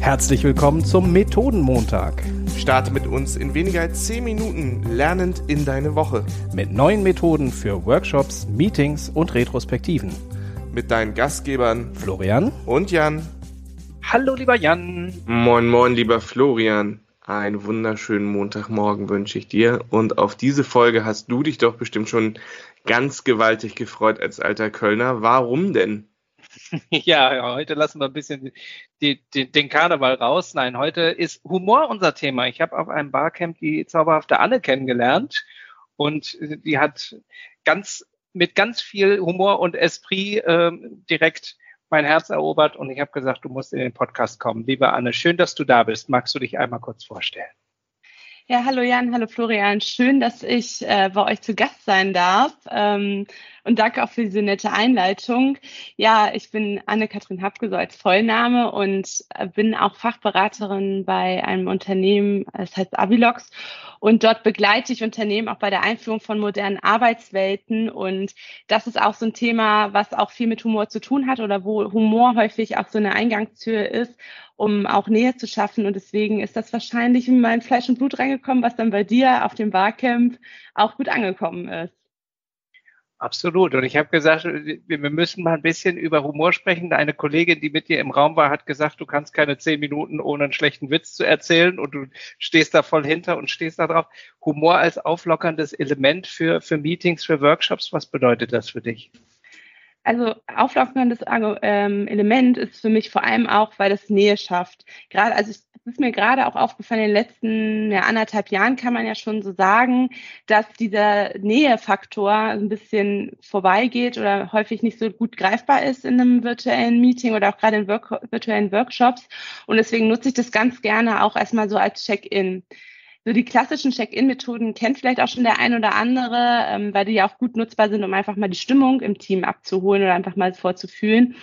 Herzlich willkommen zum Methodenmontag. Starte mit uns in weniger als 10 Minuten lernend in deine Woche. Mit neuen Methoden für Workshops, Meetings und Retrospektiven. Mit deinen Gastgebern Florian und Jan. Hallo, lieber Jan. Moin, moin, lieber Florian. Einen wunderschönen Montagmorgen wünsche ich dir. Und auf diese Folge hast du dich doch bestimmt schon ganz gewaltig gefreut als alter Kölner. Warum denn? Ja, heute lassen wir ein bisschen die, die, den Karneval raus. Nein, heute ist Humor unser Thema. Ich habe auf einem Barcamp die zauberhafte Anne kennengelernt und die hat ganz mit ganz viel Humor und Esprit ähm, direkt mein Herz erobert und ich habe gesagt, du musst in den Podcast kommen. Liebe Anne, schön, dass du da bist. Magst du dich einmal kurz vorstellen? Ja, hallo Jan, hallo Florian. Schön, dass ich äh, bei euch zu Gast sein darf. Ähm, und danke auch für diese nette Einleitung. Ja, ich bin Anne-Kathrin Hapke, als Vollname und äh, bin auch Fachberaterin bei einem Unternehmen, das heißt Avilox. Und dort begleite ich Unternehmen auch bei der Einführung von modernen Arbeitswelten. Und das ist auch so ein Thema, was auch viel mit Humor zu tun hat oder wo Humor häufig auch so eine Eingangstür ist um auch Nähe zu schaffen. Und deswegen ist das wahrscheinlich in mein Fleisch und Blut reingekommen, was dann bei dir auf dem Barcamp auch gut angekommen ist. Absolut. Und ich habe gesagt, wir müssen mal ein bisschen über Humor sprechen. Eine Kollegin, die mit dir im Raum war, hat gesagt, du kannst keine zehn Minuten ohne einen schlechten Witz zu erzählen und du stehst da voll hinter und stehst da drauf. Humor als auflockerndes Element für, für Meetings, für Workshops, was bedeutet das für dich? Also auflockerndes ähm, Element ist für mich vor allem auch, weil das Nähe schafft. Gerade, also es ist mir gerade auch aufgefallen, in den letzten ja, anderthalb Jahren kann man ja schon so sagen, dass dieser Nähefaktor ein bisschen vorbeigeht oder häufig nicht so gut greifbar ist in einem virtuellen Meeting oder auch gerade in Work virtuellen Workshops. Und deswegen nutze ich das ganz gerne auch erstmal so als Check-in so die klassischen Check-in-Methoden kennt vielleicht auch schon der ein oder andere, ähm, weil die ja auch gut nutzbar sind, um einfach mal die Stimmung im Team abzuholen oder einfach mal vorzufühlen.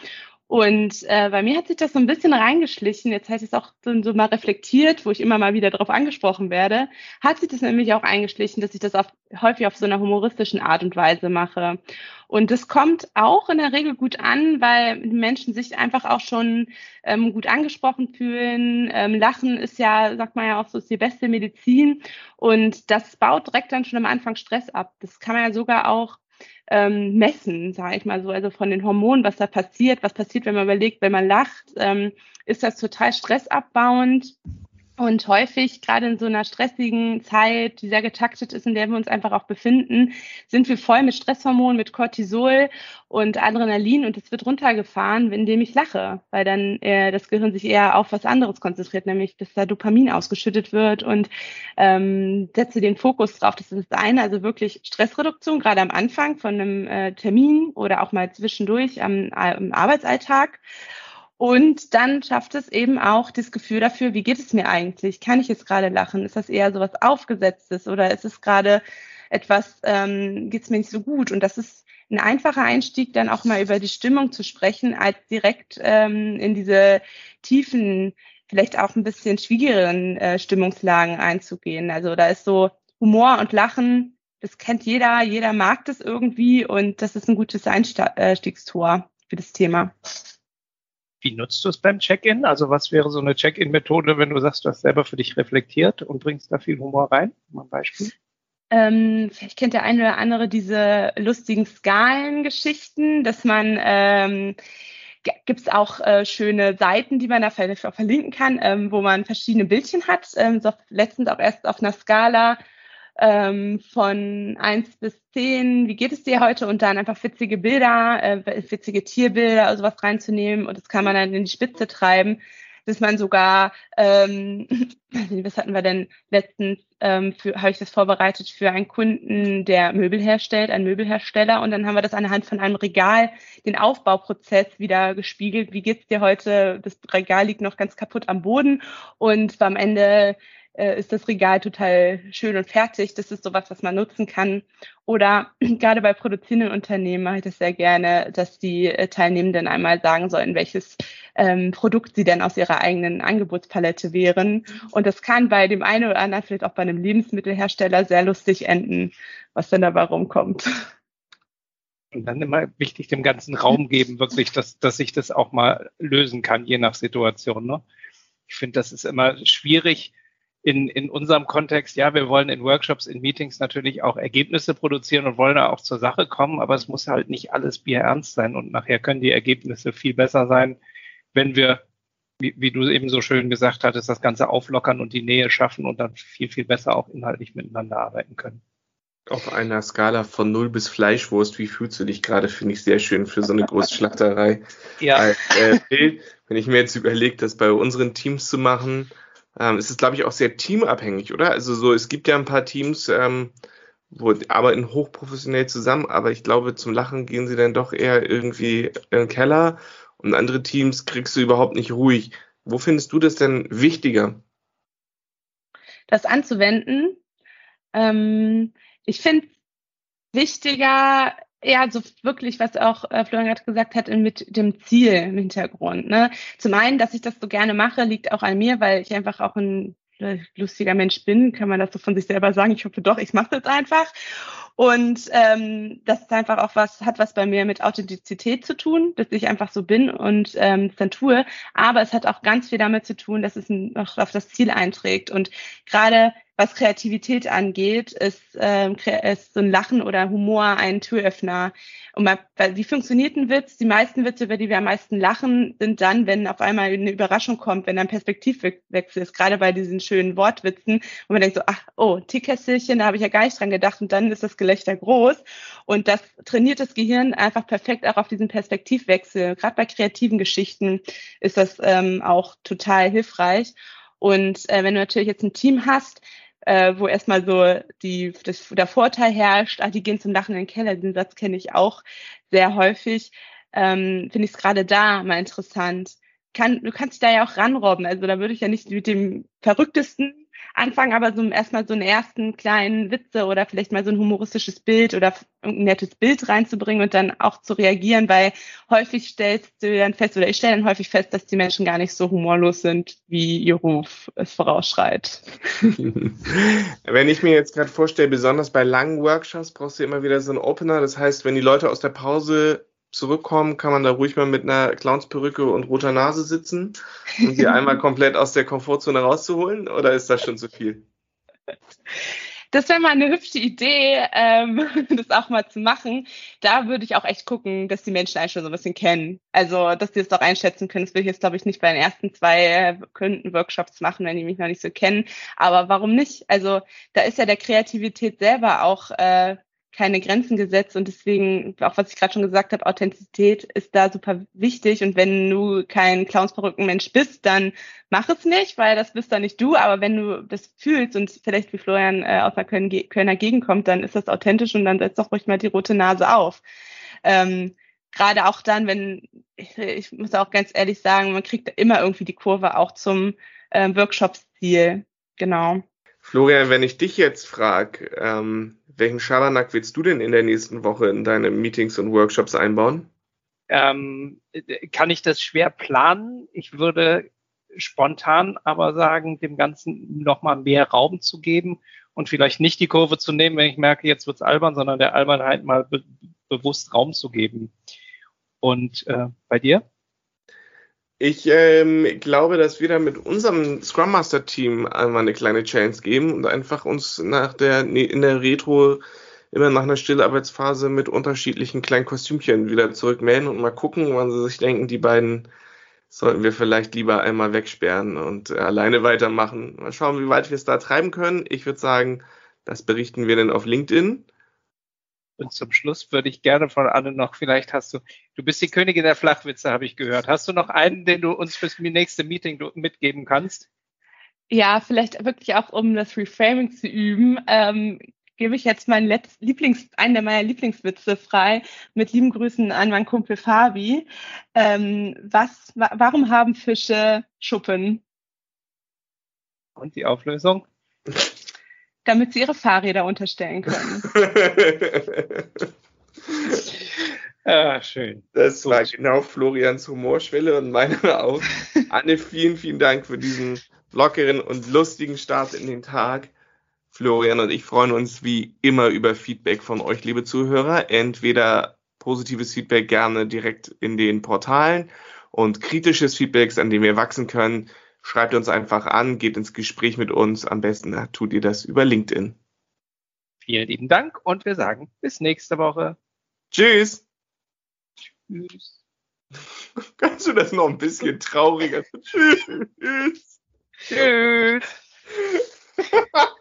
Und äh, bei mir hat sich das so ein bisschen reingeschlichen. Jetzt heißt es auch so, mal reflektiert, wo ich immer mal wieder darauf angesprochen werde, hat sich das nämlich auch eingeschlichen, dass ich das auf, häufig auf so einer humoristischen Art und Weise mache. Und das kommt auch in der Regel gut an, weil Menschen sich einfach auch schon ähm, gut angesprochen fühlen. Ähm, Lachen ist ja, sagt man ja auch so, ist die beste Medizin. Und das baut direkt dann schon am Anfang Stress ab. Das kann man ja sogar auch ähm, messen, sage ich mal so, also von den Hormonen, was da passiert, was passiert, wenn man überlegt, wenn man lacht, ähm, ist das total stressabbauend. Und häufig, gerade in so einer stressigen Zeit, die sehr getaktet ist, in der wir uns einfach auch befinden, sind wir voll mit Stresshormonen, mit Cortisol und Adrenalin und es wird runtergefahren, indem ich lache, weil dann äh, das Gehirn sich eher auf was anderes konzentriert, nämlich dass da Dopamin ausgeschüttet wird und ähm, setze den Fokus drauf. Das ist das eine, also wirklich Stressreduktion, gerade am Anfang von einem äh, Termin oder auch mal zwischendurch am, am Arbeitsalltag. Und dann schafft es eben auch das Gefühl dafür, wie geht es mir eigentlich? Kann ich jetzt gerade lachen? Ist das eher so was Aufgesetztes oder ist es gerade etwas, ähm, geht es mir nicht so gut? Und das ist ein einfacher Einstieg, dann auch mal über die Stimmung zu sprechen, als direkt ähm, in diese tiefen, vielleicht auch ein bisschen schwierigeren äh, Stimmungslagen einzugehen. Also da ist so Humor und Lachen, das kennt jeder, jeder mag das irgendwie und das ist ein gutes Einstiegstor für das Thema. Wie nutzt du es beim Check-in? Also was wäre so eine Check-in-Methode, wenn du sagst, du hast selber für dich reflektiert und bringst da viel Humor rein? Mal ein Beispiel. Ähm, vielleicht kennt der eine oder andere diese lustigen Skalengeschichten, dass man ähm, gibt es auch äh, schöne Seiten, die man da auch verlinken kann, ähm, wo man verschiedene Bildchen hat. Ähm, so letztens auch erst auf einer Skala ähm, von eins bis zehn, wie geht es dir heute? Und dann einfach witzige Bilder, äh, witzige Tierbilder, also was reinzunehmen. Und das kann man dann in die Spitze treiben, dass man sogar, ähm, was hatten wir denn letztens, ähm, habe ich das vorbereitet für einen Kunden, der Möbel herstellt, ein Möbelhersteller. Und dann haben wir das anhand von einem Regal, den Aufbauprozess wieder gespiegelt. Wie geht's dir heute? Das Regal liegt noch ganz kaputt am Boden und am Ende äh, ist das Regal total schön und fertig. Das ist sowas, was man nutzen kann. Oder gerade bei produzierenden Unternehmen mache ich das sehr gerne, dass die äh, Teilnehmenden einmal sagen sollen, welches ähm, Produkt sie denn aus ihrer eigenen Angebotspalette wären. Und das kann bei dem einen oder anderen, vielleicht auch bei einem Lebensmittelhersteller, sehr lustig enden, was dann dabei rumkommt. Und dann immer wichtig dem ganzen Raum geben, wirklich, dass, dass ich das auch mal lösen kann, je nach Situation. Ne? ich finde, das ist immer schwierig in, in unserem Kontext. Ja, wir wollen in Workshops, in Meetings natürlich auch Ergebnisse produzieren und wollen da auch zur Sache kommen, aber es muss halt nicht alles bierernst sein und nachher können die Ergebnisse viel besser sein, wenn wir wie, wie du eben so schön gesagt hattest, das Ganze auflockern und die Nähe schaffen und dann viel, viel besser auch inhaltlich miteinander arbeiten können. Auf einer Skala von Null bis Fleischwurst, wie fühlst du dich gerade? Finde ich sehr schön für so eine Großschlachterei. ja. Als, äh, wenn ich mir jetzt überlege, das bei unseren Teams zu machen, ähm, ist es, glaube ich, auch sehr teamabhängig, oder? Also so, es gibt ja ein paar Teams, ähm, wo die arbeiten hochprofessionell zusammen, aber ich glaube, zum Lachen gehen sie dann doch eher irgendwie in den Keller und andere Teams kriegst du überhaupt nicht ruhig. Wo findest du das denn wichtiger? Das anzuwenden. Ähm, ich finde wichtiger, ja, so wirklich, was auch äh, Florian gerade gesagt hat, mit dem Ziel im Hintergrund. Ne? Zum einen, dass ich das so gerne mache, liegt auch an mir, weil ich einfach auch ein lustiger Mensch bin, kann man das so von sich selber sagen. Ich hoffe doch, ich mache das einfach. Und ähm, das ist einfach auch was, hat was bei mir mit Authentizität zu tun, dass ich einfach so bin und ähm, es dann tue. Aber es hat auch ganz viel damit zu tun, dass es noch auf das Ziel einträgt. Und gerade was Kreativität angeht, ist, ähm, ist so ein Lachen oder Humor ein Türöffner. Und mal, wie funktioniert ein Witz? Die meisten Witze, über die wir am meisten lachen, sind dann, wenn auf einmal eine Überraschung kommt, wenn ein Perspektivwechsel ist, gerade bei diesen schönen Wortwitzen, wo man denkt so, ach, oh, Teekesselchen, da habe ich ja gar nicht dran gedacht und dann ist das Gelächter groß. Und das trainiert das Gehirn einfach perfekt auch auf diesen Perspektivwechsel. Gerade bei kreativen Geschichten ist das ähm, auch total hilfreich. Und äh, wenn du natürlich jetzt ein Team hast, äh, wo erstmal so die, das, der Vorteil herrscht, ah, die gehen zum Lachen in den Keller, den Satz kenne ich auch sehr häufig, ähm, finde ich es gerade da mal interessant. Kann, du kannst dich da ja auch ranrobben, also da würde ich ja nicht mit dem verrücktesten anfangen, aber so erstmal so einen ersten kleinen Witze oder vielleicht mal so ein humoristisches Bild oder ein nettes Bild reinzubringen und dann auch zu reagieren, weil häufig stellst du dann fest, oder ich stelle dann häufig fest, dass die Menschen gar nicht so humorlos sind, wie ihr Ruf es vorausschreit. wenn ich mir jetzt gerade vorstelle, besonders bei langen Workshops brauchst du immer wieder so einen Opener. Das heißt, wenn die Leute aus der Pause zurückkommen, kann man da ruhig mal mit einer Clownsperücke und roter Nase sitzen, um sie einmal komplett aus der Komfortzone rauszuholen? Oder ist das schon zu viel? Das wäre mal eine hübsche Idee, ähm, das auch mal zu machen. Da würde ich auch echt gucken, dass die Menschen eigentlich schon so ein bisschen kennen. Also, dass sie es auch einschätzen können. Das will ich jetzt, glaube ich, nicht bei den ersten zwei äh, Kunden-Workshops machen, wenn die mich noch nicht so kennen. Aber warum nicht? Also, da ist ja der Kreativität selber auch äh, keine Grenzen gesetzt und deswegen, auch was ich gerade schon gesagt habe, Authentizität ist da super wichtig und wenn du kein Clownsperückenmensch bist, dann mach es nicht, weil das bist dann nicht du, aber wenn du das fühlst und vielleicht wie Florian äh, aus der Köln, Kölner Gegend kommt, dann ist das authentisch und dann setzt doch ruhig mal die rote Nase auf. Ähm, gerade auch dann, wenn, ich, ich muss auch ganz ehrlich sagen, man kriegt immer irgendwie die Kurve auch zum äh, Workshop-Ziel. Genau. Florian, wenn ich dich jetzt frage, ähm, welchen Schabernack willst du denn in der nächsten Woche in deine Meetings und Workshops einbauen? Ähm, kann ich das schwer planen? Ich würde spontan aber sagen, dem Ganzen nochmal mehr Raum zu geben und vielleicht nicht die Kurve zu nehmen, wenn ich merke, jetzt wird's albern, sondern der Albernheit mal be bewusst Raum zu geben. Und äh, bei dir? Ich ähm, glaube, dass wir da mit unserem Scrum Master Team einmal eine kleine Chance geben und einfach uns nach der in der Retro immer nach einer Stillarbeitsphase mit unterschiedlichen kleinen Kostümchen wieder zurückmelden und mal gucken, wann sie sich denken, die beiden sollten wir vielleicht lieber einmal wegsperren und äh, alleine weitermachen. Mal schauen, wie weit wir es da treiben können. Ich würde sagen, das berichten wir dann auf LinkedIn. Und zum Schluss würde ich gerne von Anne noch, vielleicht hast du, du bist die Königin der Flachwitze, habe ich gehört. Hast du noch einen, den du uns fürs nächste Meeting mitgeben kannst? Ja, vielleicht wirklich auch, um das Reframing zu üben, ähm, gebe ich jetzt meinen Letz Lieblings, einen der meiner Lieblingswitze frei mit lieben Grüßen an meinen Kumpel Fabi. Ähm, was, wa warum haben Fische Schuppen? Und die Auflösung? damit sie ihre Fahrräder unterstellen können. ah, schön. Das Gut. war genau Florians Humorschwelle und meine auch. Anne, vielen, vielen Dank für diesen lockeren und lustigen Start in den Tag. Florian und ich freuen uns wie immer über Feedback von euch, liebe Zuhörer. Entweder positives Feedback gerne direkt in den Portalen und kritisches Feedback, an dem wir wachsen können, schreibt uns einfach an, geht ins Gespräch mit uns. Am besten tut ihr das über LinkedIn. Vielen lieben Dank und wir sagen bis nächste Woche. Tschüss. Tschüss. Kannst du das noch ein bisschen trauriger? Tschüss. Tschüss.